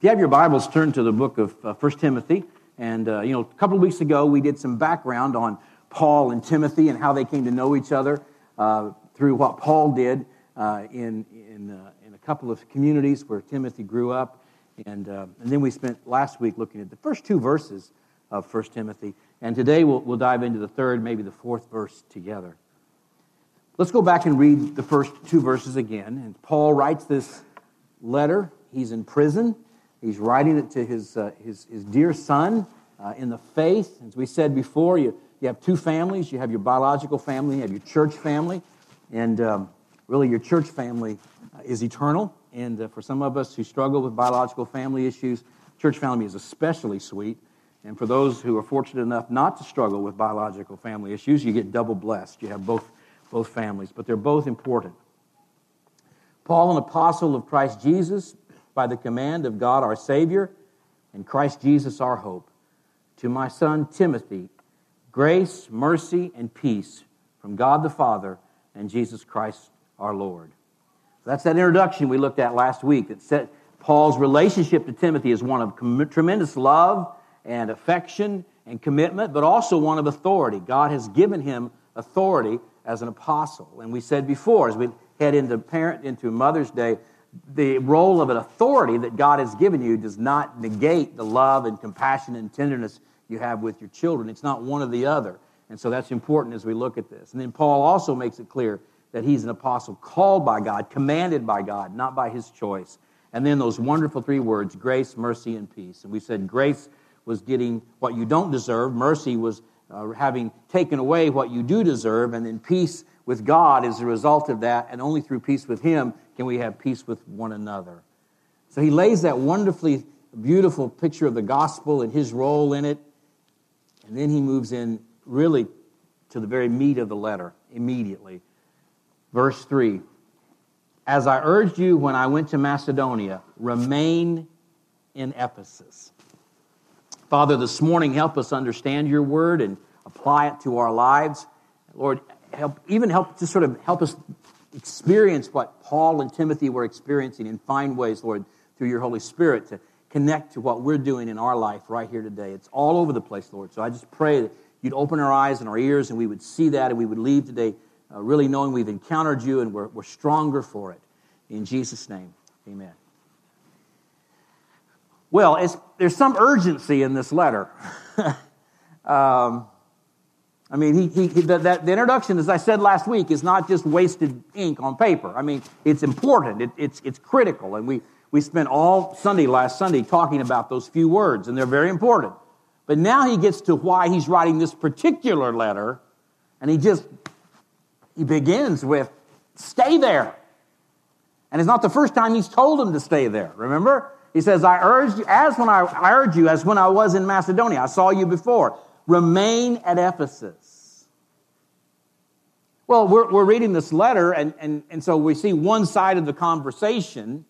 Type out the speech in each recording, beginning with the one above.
If you have your Bibles, turn to the book of uh, 1 Timothy. And, uh, you know, a couple of weeks ago, we did some background on Paul and Timothy and how they came to know each other uh, through what Paul did uh, in, in, uh, in a couple of communities where Timothy grew up. And, uh, and then we spent last week looking at the first two verses of 1 Timothy. And today we'll, we'll dive into the third, maybe the fourth verse together. Let's go back and read the first two verses again. And Paul writes this letter. He's in prison. He's writing it to his, uh, his, his dear son uh, in the faith. As we said before, you, you have two families. You have your biological family, you have your church family. And um, really, your church family uh, is eternal. And uh, for some of us who struggle with biological family issues, church family is especially sweet. And for those who are fortunate enough not to struggle with biological family issues, you get double blessed. You have both, both families, but they're both important. Paul, an apostle of Christ Jesus, by the command of God our Savior and Christ Jesus our hope. To my son Timothy, grace, mercy, and peace from God the Father and Jesus Christ our Lord. That's that introduction we looked at last week that said Paul's relationship to Timothy is one of com- tremendous love and affection and commitment, but also one of authority. God has given him authority as an apostle. And we said before, as we head into parent into Mother's Day, the role of an authority that God has given you does not negate the love and compassion and tenderness you have with your children. It's not one or the other. And so that's important as we look at this. And then Paul also makes it clear that he's an apostle called by God, commanded by God, not by his choice. And then those wonderful three words grace, mercy, and peace. And we said grace was getting what you don't deserve, mercy was uh, having taken away what you do deserve, and then peace with God is a result of that. And only through peace with Him can we have peace with one another? So he lays that wonderfully beautiful picture of the gospel and his role in it. And then he moves in really to the very meat of the letter immediately. Verse 3 As I urged you when I went to Macedonia, remain in Ephesus. Father, this morning, help us understand your word and apply it to our lives. Lord, help, even help to sort of help us experience what Paul and Timothy were experiencing and find ways, Lord, through your Holy Spirit to connect to what we're doing in our life right here today. It's all over the place, Lord. So I just pray that you'd open our eyes and our ears and we would see that and we would leave today uh, really knowing we've encountered you and we're, we're stronger for it. In Jesus' name, amen. Well, there's some urgency in this letter. um, I mean, he, he, he the, that, the introduction, as I said last week, is not just wasted ink on paper. I mean, it's important, it, it's, it's critical. And we, we spent all Sunday, last Sunday, talking about those few words, and they're very important. But now he gets to why he's writing this particular letter, and he just he begins with, stay there. And it's not the first time he's told him to stay there, remember? He says, I urge you, as when I, I urge you, as when I was in Macedonia. I saw you before. Remain at Ephesus. Well, we're, we're reading this letter, and, and, and so we see one side of the conversation,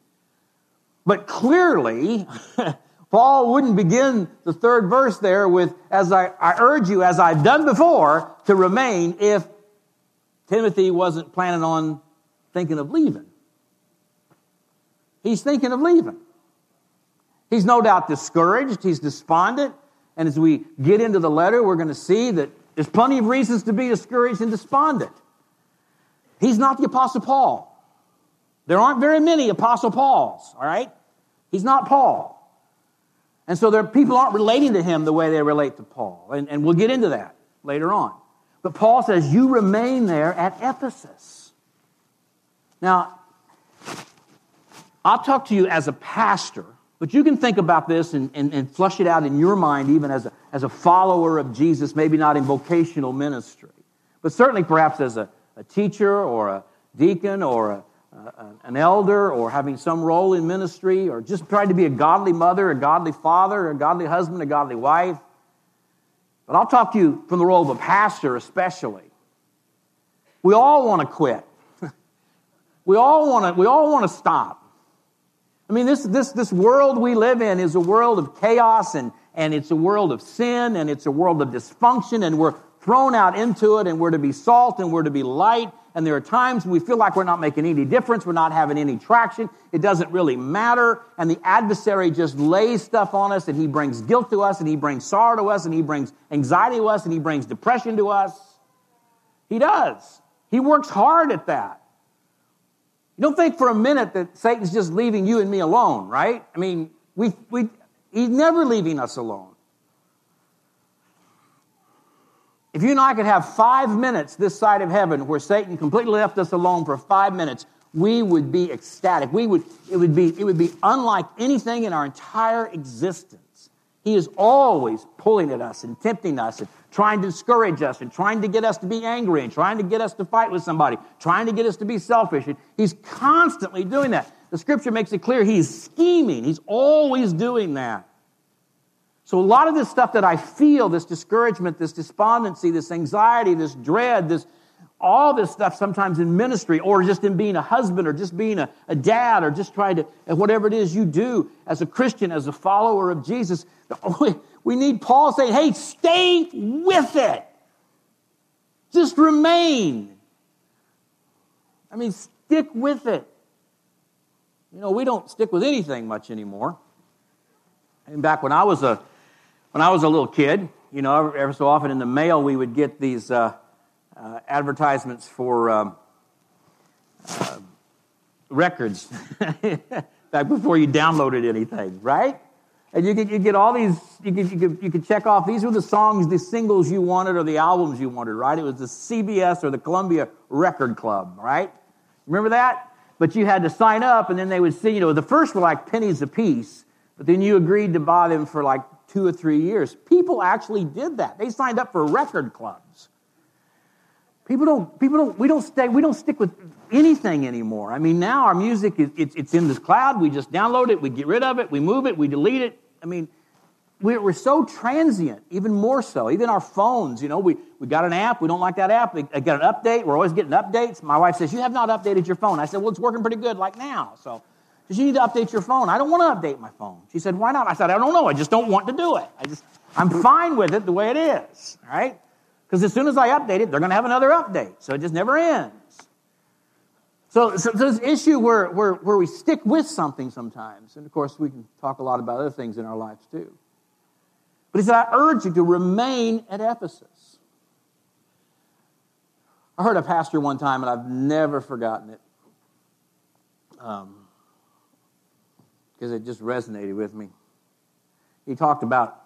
but clearly, Paul wouldn't begin the third verse there with, as I, I urge you, as I've done before, to remain if Timothy wasn't planning on thinking of leaving. He's thinking of leaving. He's no doubt discouraged, he's despondent, and as we get into the letter, we're going to see that there's plenty of reasons to be discouraged and despondent. He's not the Apostle Paul. There aren't very many Apostle Pauls, all right? He's not Paul. And so there, people aren't relating to him the way they relate to Paul. And, and we'll get into that later on. But Paul says, You remain there at Ephesus. Now, I'll talk to you as a pastor but you can think about this and, and, and, flush it out in your mind, even as a, as a follower of Jesus, maybe not in vocational ministry, but certainly perhaps as a, a teacher or a deacon or a, a, an elder or having some role in ministry or just trying to be a godly mother, a godly father, a godly husband, a godly wife. But I'll talk to you from the role of a pastor, especially. We all want to quit. we all want to, we all want to stop. I mean, this, this, this world we live in is a world of chaos and, and it's a world of sin and it's a world of dysfunction and we're thrown out into it and we're to be salt and we're to be light And there are times we feel like we're not making any difference, we're not having any traction, it doesn't really matter. And the adversary just lays stuff on us, and he brings guilt to us, and he brings sorrow to us, and he brings anxiety to us, and he brings depression to us. He does. He works hard at that. You don't think for a minute that Satan's just leaving you and me alone, right? I mean, we, we, he's never leaving us alone. If you and I could have five minutes this side of heaven where Satan completely left us alone for five minutes, we would be ecstatic. We would, it, would be, it would be unlike anything in our entire existence. He is always pulling at us and tempting us and trying to discourage us and trying to get us to be angry and trying to get us to fight with somebody, trying to get us to be selfish. And he's constantly doing that. The scripture makes it clear he's scheming. He's always doing that. So, a lot of this stuff that I feel, this discouragement, this despondency, this anxiety, this dread, this all this stuff sometimes in ministry or just in being a husband or just being a, a dad or just trying to, whatever it is you do as a Christian, as a follower of Jesus, we need Paul saying, hey, stay with it. Just remain. I mean, stick with it. You know, we don't stick with anything much anymore. And back when I was a when I was a little kid, you know, every so often in the mail we would get these uh, uh, advertisements for um, uh, records back before you downloaded anything, right? And you could, you get all these, you could, you, could, you could check off, these were the songs, the singles you wanted or the albums you wanted, right? It was the CBS or the Columbia Record Club, right? Remember that? But you had to sign up and then they would see, you know, the first were like pennies a piece, but then you agreed to buy them for like two or three years. People actually did that. They signed up for record clubs. People don't, people don't, we don't stay, we don't stick with anything anymore. I mean, now our music is, it's, it's in this cloud. We just download it, we get rid of it, we move it, we delete it. I mean, we're, we're so transient, even more so. Even our phones, you know, we, we got an app, we don't like that app, we got an update, we're always getting updates. My wife says, You have not updated your phone. I said, Well, it's working pretty good like now. So you need to update your phone. I don't want to update my phone. She said, Why not? I said, I don't know. I just don't want to do it. I just, I'm fine with it the way it is. Right? Because as soon as I update it, they're going to have another update. So it just never ends. So, so an issue where, where, where we stick with something sometimes. And of course, we can talk a lot about other things in our lives too. But he said, I urge you to remain at Ephesus. I heard a pastor one time, and I've never forgotten it. Um, because it just resonated with me. He talked about,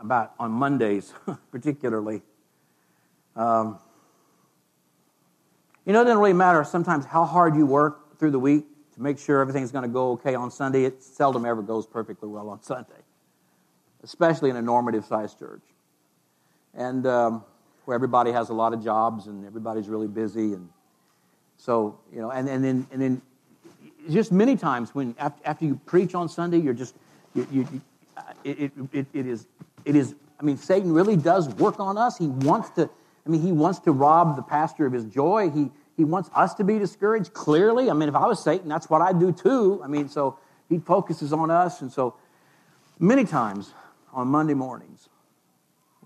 about on Mondays, particularly. Um, you know, it doesn't really matter sometimes how hard you work through the week to make sure everything's going to go okay on Sunday. It seldom ever goes perfectly well on Sunday, especially in a normative sized church. And um, where everybody has a lot of jobs and everybody's really busy. And so, you know, and, and, then, and then just many times when after, you preach on Sunday, you're just you, you, you, it, it, it is it is. I mean, Satan really does work on us. He wants to. I mean, he wants to rob the pastor of his joy. He he wants us to be discouraged. Clearly, I mean, if I was Satan, that's what I'd do too. I mean, so he focuses on us, and so many times on Monday mornings,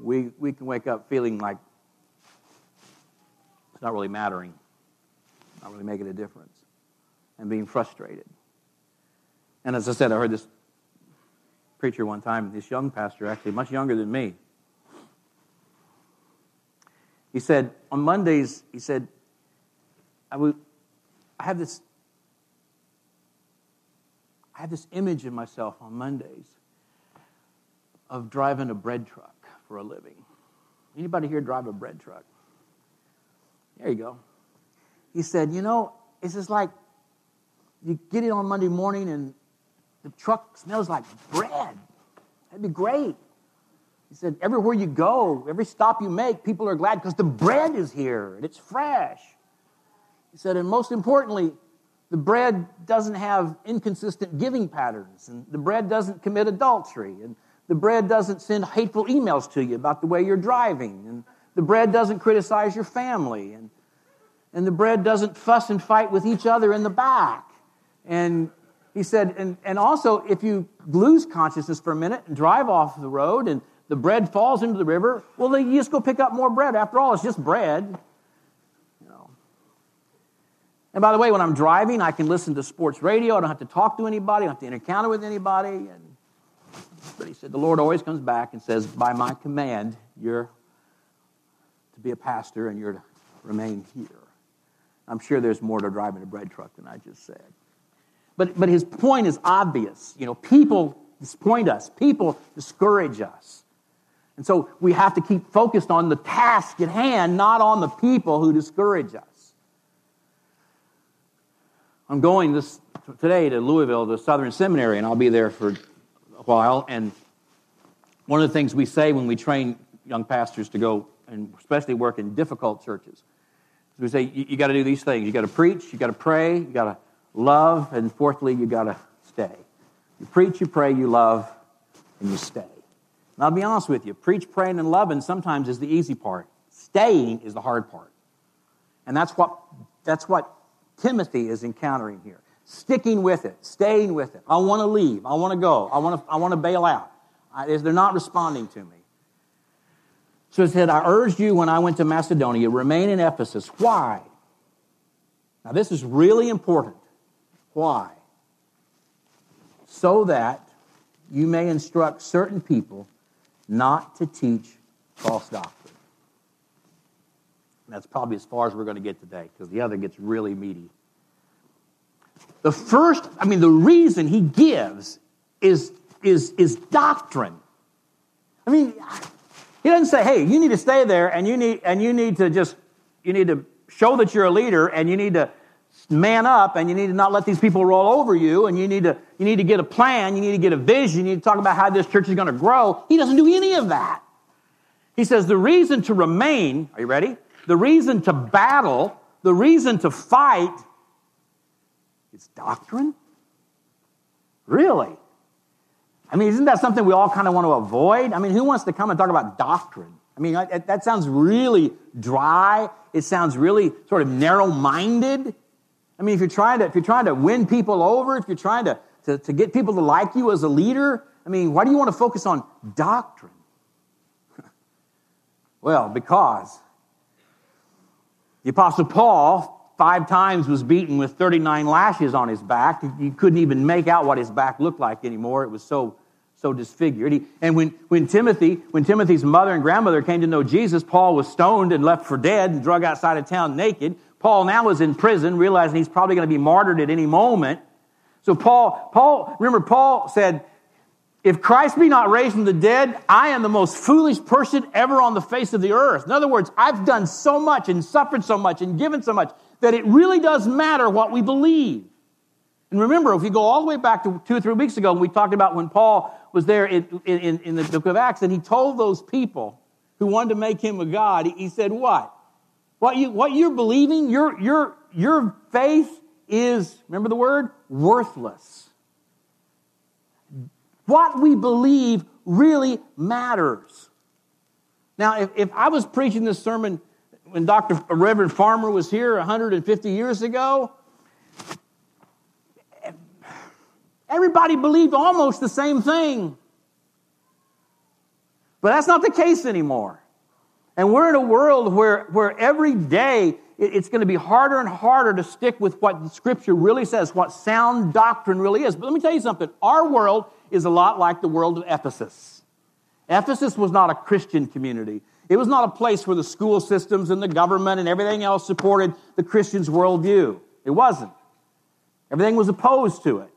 we we can wake up feeling like it's not really mattering, not really making a difference and being frustrated. And as I said, I heard this preacher one time, this young pastor, actually much younger than me. He said, on Mondays, he said, I, would, I have this I have this image in myself on Mondays of driving a bread truck for a living. Anybody here drive a bread truck? There you go. He said, you know, it's just like you get it on Monday morning and the truck smells like bread. That'd be great. He said, everywhere you go, every stop you make, people are glad because the bread is here and it's fresh. He said, and most importantly, the bread doesn't have inconsistent giving patterns, and the bread doesn't commit adultery, and the bread doesn't send hateful emails to you about the way you're driving, and the bread doesn't criticize your family, and, and the bread doesn't fuss and fight with each other in the back. And he said, and, and also, if you lose consciousness for a minute and drive off the road and the bread falls into the river, well, then you just go pick up more bread. After all, it's just bread. You know. And by the way, when I'm driving, I can listen to sports radio. I don't have to talk to anybody. I don't have to encounter with anybody. And, but he said, the Lord always comes back and says, by my command, you're to be a pastor and you're to remain here. I'm sure there's more to driving a bread truck than I just said. But, but his point is obvious. You know, people disappoint us, people discourage us. And so we have to keep focused on the task at hand, not on the people who discourage us. I'm going this today to Louisville, the Southern Seminary, and I'll be there for a while. And one of the things we say when we train young pastors to go and especially work in difficult churches is we say, you, you got to do these things. You got to preach, you got to pray, you got to love, and fourthly, you got to stay. You preach, you pray, you love, and you stay. And I'll be honest with you, preach, praying, and loving sometimes is the easy part. Staying is the hard part. And that's what, that's what Timothy is encountering here. Sticking with it, staying with it. I want to leave. I want to go. I want to, I want to bail out. I, they're not responding to me. So he said, I urged you when I went to Macedonia, remain in Ephesus. Why? Now, this is really important. Why? So that you may instruct certain people not to teach false doctrine. That's probably as far as we're going to get today because the other gets really meaty. The first, I mean, the reason he gives is, is, is doctrine. I mean, he doesn't say, hey, you need to stay there and you need, and you need to just, you need to show that you're a leader and you need to man up and you need to not let these people roll over you and you need to, you need to get a plan, you need to get a vision, you need to talk about how this church is going to grow. He doesn't do any of that. He says the reason to remain, are you ready? The reason to battle, the reason to fight is doctrine? Really? I mean, isn't that something we all kind of want to avoid? I mean, who wants to come and talk about doctrine? I mean, that sounds really dry. It sounds really sort of narrow minded. I mean, if you're trying to, if you're trying to win people over, if you're trying to, to, to get people to like you as a leader, I mean, why do you want to focus on doctrine? well, because the Apostle Paul, five times, was beaten with 39 lashes on his back. You couldn't even make out what his back looked like anymore. It was so, so disfigured. He, and when, when Timothy, when Timothy's mother and grandmother came to know Jesus, Paul was stoned and left for dead and drug outside of town naked. Paul now is in prison, realizing he's probably going to be martyred at any moment. So Paul, Paul, remember, Paul said, if Christ be not raised from the dead, I am the most foolish person ever on the face of the earth. In other words, I've done so much and suffered so much and given so much that it really does matter what we believe. And remember, if you go all the way back to two or three weeks ago, when we talked about when Paul was there in, in, in the book of Acts, and he told those people who wanted to make him a God, he said, What? What, you, what you're believing, your, your, your faith is, remember the word? Worthless. What we believe really matters. Now, if, if I was preaching this sermon when Dr. Uh, Reverend Farmer was here 150 years ago, everybody believed almost the same thing. But that's not the case anymore. And we're in a world where, where every day it's going to be harder and harder to stick with what Scripture really says, what sound doctrine really is. But let me tell you something our world is a lot like the world of Ephesus. Ephesus was not a Christian community. It was not a place where the school systems and the government and everything else supported the Christian's worldview. It wasn't. Everything was opposed to it.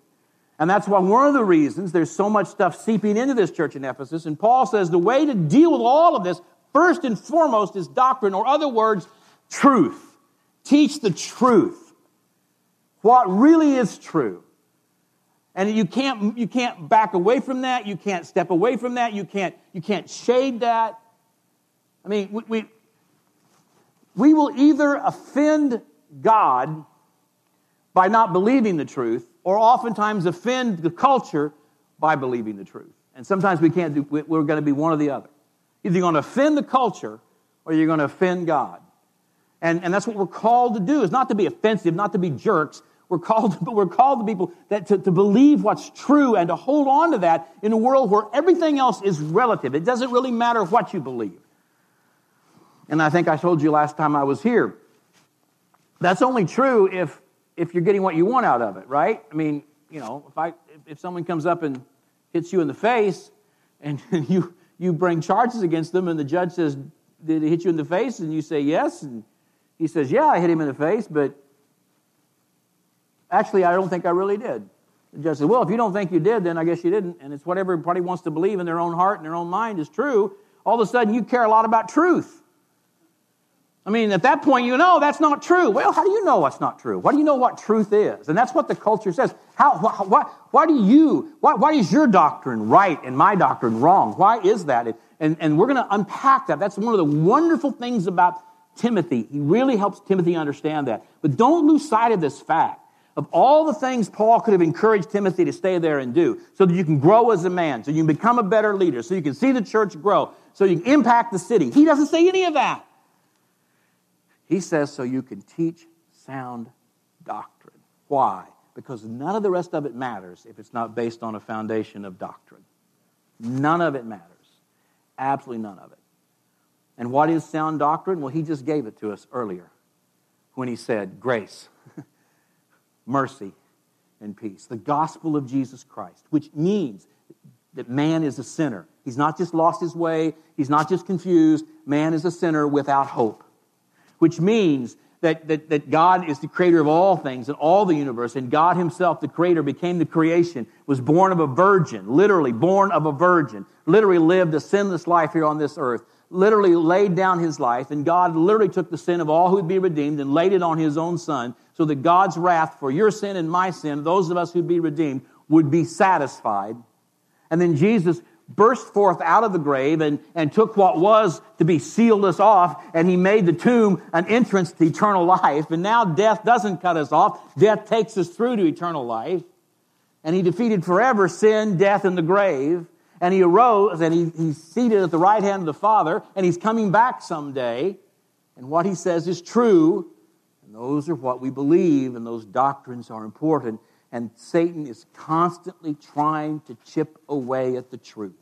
And that's why one of the reasons there's so much stuff seeping into this church in Ephesus. And Paul says the way to deal with all of this, first and foremost, is doctrine, or other words, truth. Teach the truth. What really is true. And you can't, you can't back away from that. You can't step away from that. You can't, you can't shade that. I mean, we, we, we will either offend God by not believing the truth, or oftentimes offend the culture by believing the truth. And sometimes we can't do, we're going to be one or the other. Either you're going to offend the culture or you're going to offend God. And, and that's what we're called to do, is not to be offensive, not to be jerks, we're called, but we're called to people that to, to believe what's true and to hold on to that in a world where everything else is relative. It doesn't really matter what you believe. And I think I told you last time I was here. That's only true if if you're getting what you want out of it, right? I mean, you know, if I if someone comes up and hits you in the face, and you you bring charges against them, and the judge says, "Did he hit you in the face?" and you say yes, and he says, "Yeah, I hit him in the face, but actually, I don't think I really did." The judge says, "Well, if you don't think you did, then I guess you didn't." And it's what everybody wants to believe in their own heart and their own mind is true. All of a sudden, you care a lot about truth. I mean, at that point, you know that's not true. Well, how do you know what's not true? Why do you know what truth is? And that's what the culture says. How, why, why, why do you, why, why is your doctrine right and my doctrine wrong? Why is that? And, and we're going to unpack that. That's one of the wonderful things about Timothy. He really helps Timothy understand that. But don't lose sight of this fact. Of all the things Paul could have encouraged Timothy to stay there and do, so that you can grow as a man, so you can become a better leader, so you can see the church grow, so you can impact the city. He doesn't say any of that. He says so you can teach sound doctrine. Why? Because none of the rest of it matters if it's not based on a foundation of doctrine. None of it matters. Absolutely none of it. And what is sound doctrine? Well, he just gave it to us earlier when he said grace, mercy, and peace. The gospel of Jesus Christ, which means that man is a sinner. He's not just lost his way, he's not just confused. Man is a sinner without hope which means that, that, that God is the creator of all things and all the universe, and God Himself, the creator, became the creation, was born of a virgin, literally born of a virgin, literally lived a sinless life here on this earth, literally laid down His life, and God literally took the sin of all who would be redeemed and laid it on His own Son, so that God's wrath for your sin and my sin, those of us who'd be redeemed, would be satisfied. And then Jesus burst forth out of the grave and, and took what was to be sealed us off, and he made the tomb an entrance to eternal life. And now death doesn't cut us off, death takes us through to eternal life. And he defeated forever sin, death, and the grave. And he arose and he, he's seated at the right hand of the Father, and he's coming back someday. And what he says is true. And those are what we believe, and those doctrines are important and Satan is constantly trying to chip away at the truth.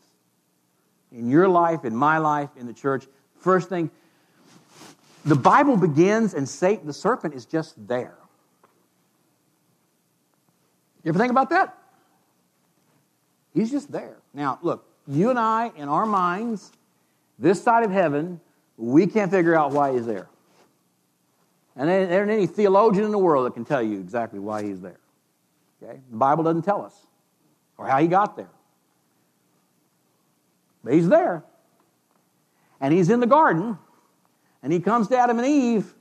In your life, in my life, in the church, first thing, the Bible begins and Satan, the serpent, is just there. You ever think about that? He's just there. Now, look, you and I, in our minds, this side of heaven, we can't figure out why he's there. And there isn't any theologian in the world that can tell you exactly why he's there. Okay? The Bible doesn't tell us or how he got there. But he's there. And he's in the garden. And he comes to Adam and Eve.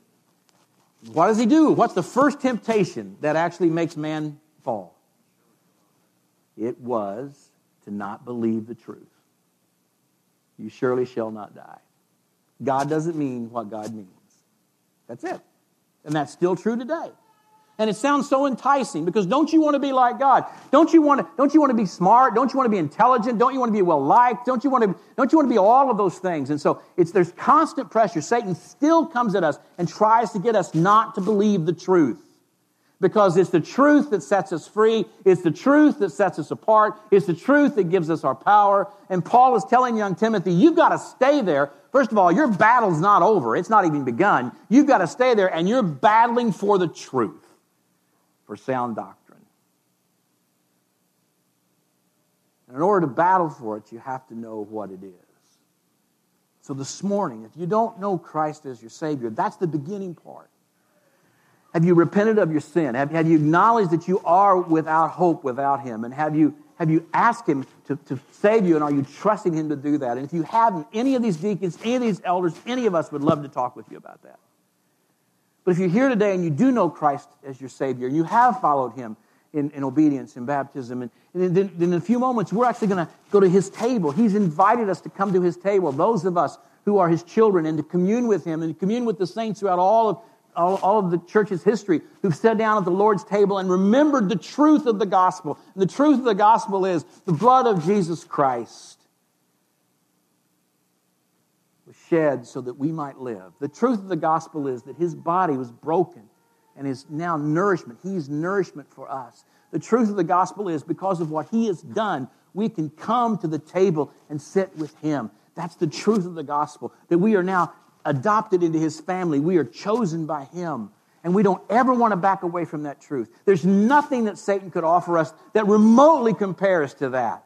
What does he do? What's the first temptation that actually makes man fall? It was to not believe the truth. You surely shall not die. God doesn't mean what God means. That's it. And that's still true today. And it sounds so enticing because don't you want to be like God? Don't you want to, don't you want to be smart? Don't you want to be intelligent? Don't you want to be well liked? Don't you want to, don't you want to be all of those things? And so it's, there's constant pressure. Satan still comes at us and tries to get us not to believe the truth. Because it's the truth that sets us free. It's the truth that sets us apart. It's the truth that gives us our power. And Paul is telling young Timothy, you've got to stay there. First of all, your battle's not over. It's not even begun. You've got to stay there and you're battling for the truth for sound doctrine. And in order to battle for it, you have to know what it is. So this morning, if you don't know Christ as your Savior, that's the beginning part. Have you repented of your sin? Have, have you acknowledged that you are without hope without Him? And have you, have you asked Him to, to save you? And are you trusting Him to do that? And if you haven't, any of these deacons, any of these elders, any of us would love to talk with you about that. But if you're here today and you do know Christ as your Savior, and you have followed Him in, in obedience in baptism, and, and then, then in a few moments, we're actually going to go to His table. He's invited us to come to His table, those of us who are His children, and to commune with Him and commune with the saints throughout all of, all, all of the church's history who've sat down at the Lord's table and remembered the truth of the gospel. And the truth of the gospel is the blood of Jesus Christ shed so that we might live. The truth of the gospel is that his body was broken and is now nourishment. He's nourishment for us. The truth of the gospel is because of what he has done, we can come to the table and sit with him. That's the truth of the gospel, that we are now adopted into his family. We are chosen by him. And we don't ever want to back away from that truth. There's nothing that Satan could offer us that remotely compares to that.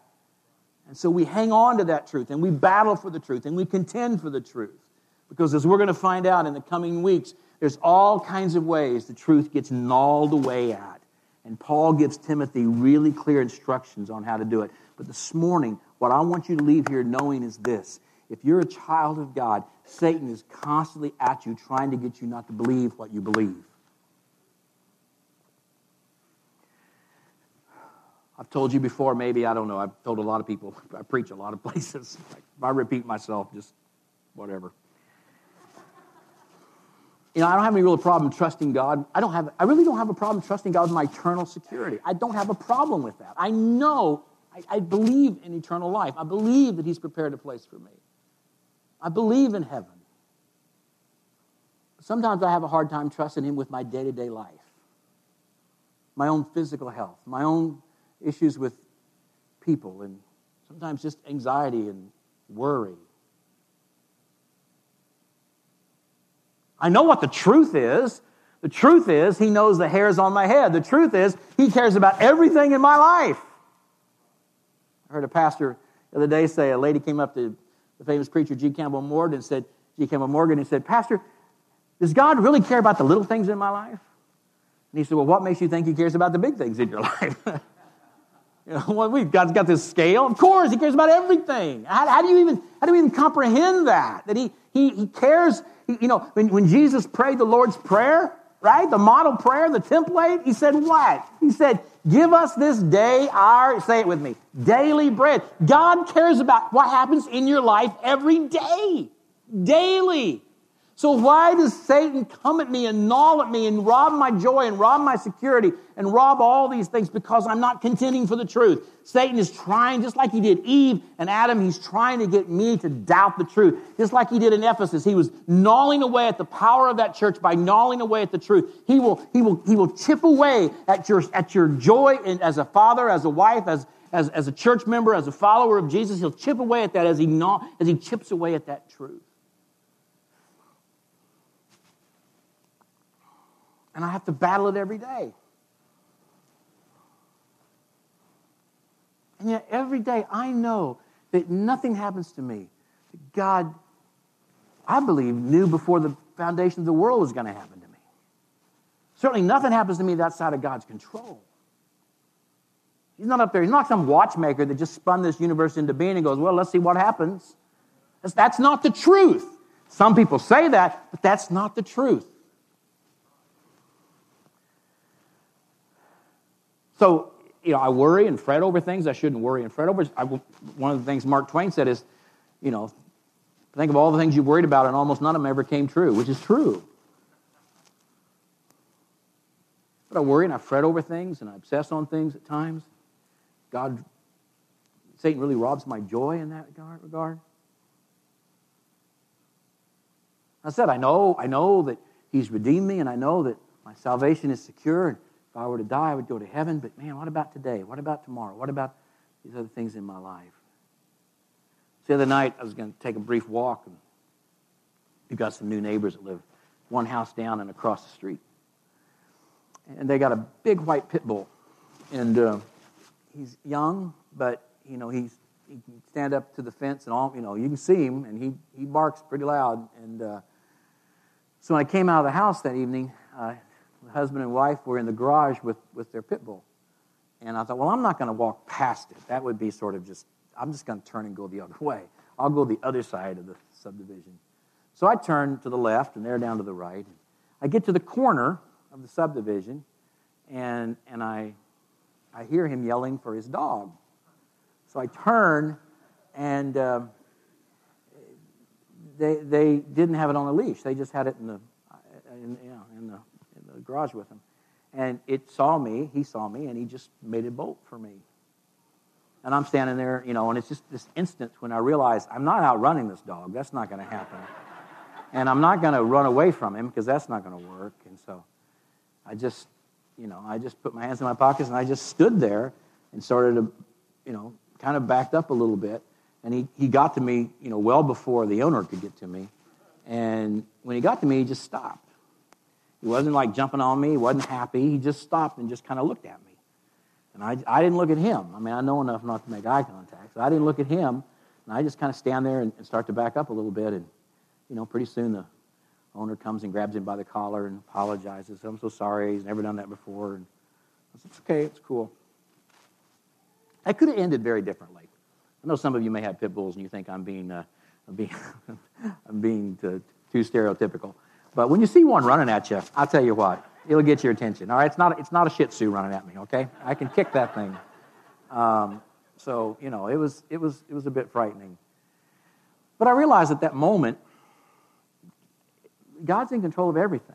And so we hang on to that truth and we battle for the truth and we contend for the truth. Because as we're going to find out in the coming weeks, there's all kinds of ways the truth gets gnawed away at. And Paul gives Timothy really clear instructions on how to do it. But this morning, what I want you to leave here knowing is this if you're a child of God, Satan is constantly at you trying to get you not to believe what you believe. I've told you before, maybe, I don't know. I've told a lot of people. I preach a lot of places. If I repeat myself, just whatever. You know, I don't have any real problem trusting God. I don't have, I really don't have a problem trusting God with my eternal security. I don't have a problem with that. I know, I, I believe in eternal life. I believe that He's prepared a place for me. I believe in heaven. Sometimes I have a hard time trusting Him with my day to day life, my own physical health, my own issues with people, and sometimes just anxiety and worry. I know what the truth is. The truth is, He knows the hairs on my head. The truth is, He cares about everything in my life. I heard a pastor the other day say a lady came up to the famous preacher G. Campbell Morgan and said, G. Campbell Morgan, and said, Pastor, does God really care about the little things in my life? And he said, Well, what makes you think He cares about the big things in your life? You know, well, we've God's got this scale. Of course, He cares about everything. How, how, do you even how do you even comprehend that? That He He, he cares. He, you know, when, when Jesus prayed the Lord's prayer, right, the model prayer, the template, He said what? He said, "Give us this day our say it with me daily bread." God cares about what happens in your life every day, daily. So why does Satan come at me and gnaw at me and rob my joy and rob my security and rob all these things? Because I'm not contending for the truth. Satan is trying, just like he did Eve and Adam, he's trying to get me to doubt the truth. Just like he did in Ephesus. He was gnawing away at the power of that church by gnawing away at the truth. He will, he will, he will chip away at your, at your joy in, as a father, as a wife, as, as, as a church member, as a follower of Jesus. He'll chip away at that as he, gnaw, as he chips away at that truth. And I have to battle it every day. And yet, every day, I know that nothing happens to me that God, I believe, knew before the foundation of the world was going to happen to me. Certainly, nothing happens to me that's outside of God's control. He's not up there. He's not some watchmaker that just spun this universe into being and goes, well, let's see what happens. That's, that's not the truth. Some people say that, but that's not the truth. So, you know, I worry and fret over things I shouldn't worry and fret over. I, one of the things Mark Twain said is, you know, think of all the things you worried about, and almost none of them ever came true, which is true. But I worry and I fret over things and I obsess on things at times. God, Satan really robs my joy in that regard. I said, I know, I know that He's redeemed me, and I know that my salvation is secure. I were to die, I would go to heaven, but man, what about today? What about tomorrow? What about these other things in my life? So the other night, I was going to take a brief walk, and we've got some new neighbors that live one house down and across the street. And they got a big white pit bull. And uh, he's young, but, you know, he's, he can stand up to the fence and all, you know, you can see him, and he, he barks pretty loud. And uh, so when I came out of the house that evening, uh, husband and wife were in the garage with, with their pit bull. And I thought, well, I'm not going to walk past it. That would be sort of just, I'm just going to turn and go the other way. I'll go the other side of the subdivision. So I turn to the left, and they're down to the right. I get to the corner of the subdivision, and, and I, I hear him yelling for his dog. So I turn, and uh, they, they didn't have it on a leash. They just had it in the, in, you know, in the the garage with him. And it saw me, he saw me, and he just made a bolt for me. And I'm standing there, you know, and it's just this instant when I realize I'm not outrunning this dog. That's not going to happen. and I'm not going to run away from him because that's not going to work. And so I just, you know, I just put my hands in my pockets and I just stood there and started to, you know, kind of backed up a little bit. And he, he got to me, you know, well before the owner could get to me. And when he got to me, he just stopped. He wasn't like jumping on me. He wasn't happy. He just stopped and just kind of looked at me. And I, I didn't look at him. I mean, I know enough not to make eye contact. So I didn't look at him. And I just kind of stand there and, and start to back up a little bit. And, you know, pretty soon the owner comes and grabs him by the collar and apologizes. I'm so sorry. He's never done that before. And I said, it's okay. It's cool. That could have ended very differently. I know some of you may have pit bulls and you think I'm being, uh, I'm being, I'm being too, too stereotypical. But when you see one running at you, I'll tell you what, it'll get your attention. All right, it's not, it's not a Shih Tzu running at me. Okay, I can kick that thing. Um, so you know, it was, it was, it was a bit frightening. But I realized at that moment, God's in control of everything.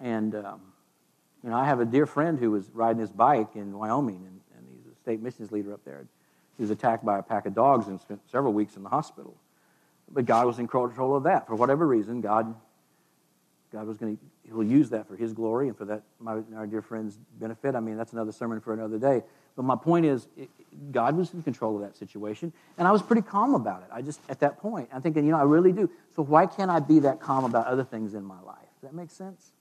And um, you know, I have a dear friend who was riding his bike in Wyoming, and, and he's a state missions leader up there. He was attacked by a pack of dogs and spent several weeks in the hospital. But God was in control of that. For whatever reason, God, God was going to, He'll use that for His glory and for that, my, our dear friend's benefit. I mean, that's another sermon for another day. But my point is, it, God was in control of that situation. And I was pretty calm about it. I just, at that point, I'm thinking, you know, I really do. So why can't I be that calm about other things in my life? Does that make sense?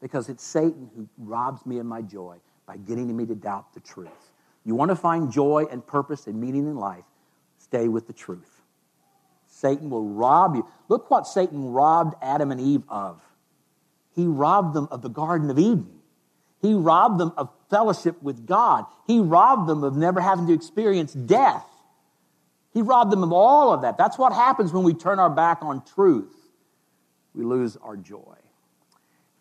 Because it's Satan who robs me of my joy by getting me to doubt the truth. You want to find joy and purpose and meaning in life, stay with the truth. Satan will rob you. Look what Satan robbed Adam and Eve of. He robbed them of the Garden of Eden. He robbed them of fellowship with God. He robbed them of never having to experience death. He robbed them of all of that. That's what happens when we turn our back on truth. We lose our joy.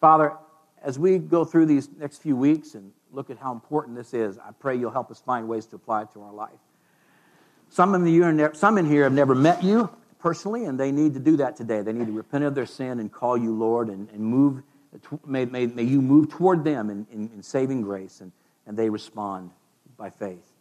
Father, as we go through these next few weeks and look at how important this is. I pray you'll help us find ways to apply it to our life. Some of you, some in here have never met you personally, and they need to do that today. They need to repent of their sin and call you Lord and, and move. May, may, may you move toward them in, in, in saving grace, and, and they respond by faith.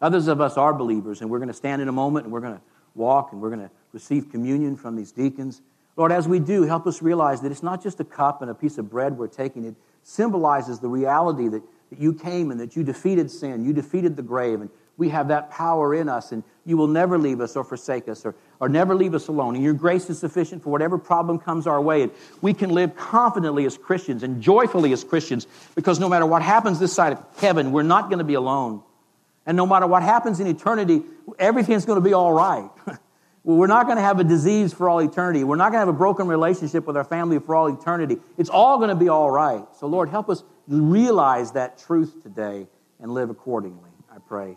Others of us are believers, and we're going to stand in a moment and we're going to walk and we're going to receive communion from these deacons. Lord, as we do, help us realize that it's not just a cup and a piece of bread we're taking. It symbolizes the reality that that you came and that you defeated sin, you defeated the grave, and we have that power in us, and you will never leave us or forsake us or, or never leave us alone. And your grace is sufficient for whatever problem comes our way. And we can live confidently as Christians and joyfully as Christians because no matter what happens this side of heaven, we're not going to be alone. And no matter what happens in eternity, everything's going to be all right. We're not going to have a disease for all eternity. We're not going to have a broken relationship with our family for all eternity. It's all going to be all right. So, Lord, help us realize that truth today and live accordingly. I pray